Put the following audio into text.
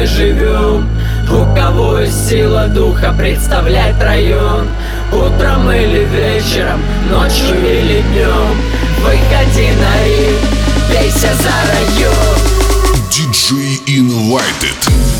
мы живем. У кого есть сила духа представлять район. Утром или вечером, ночью или днем. Выходи на ринг, бейся за район. DJ Invited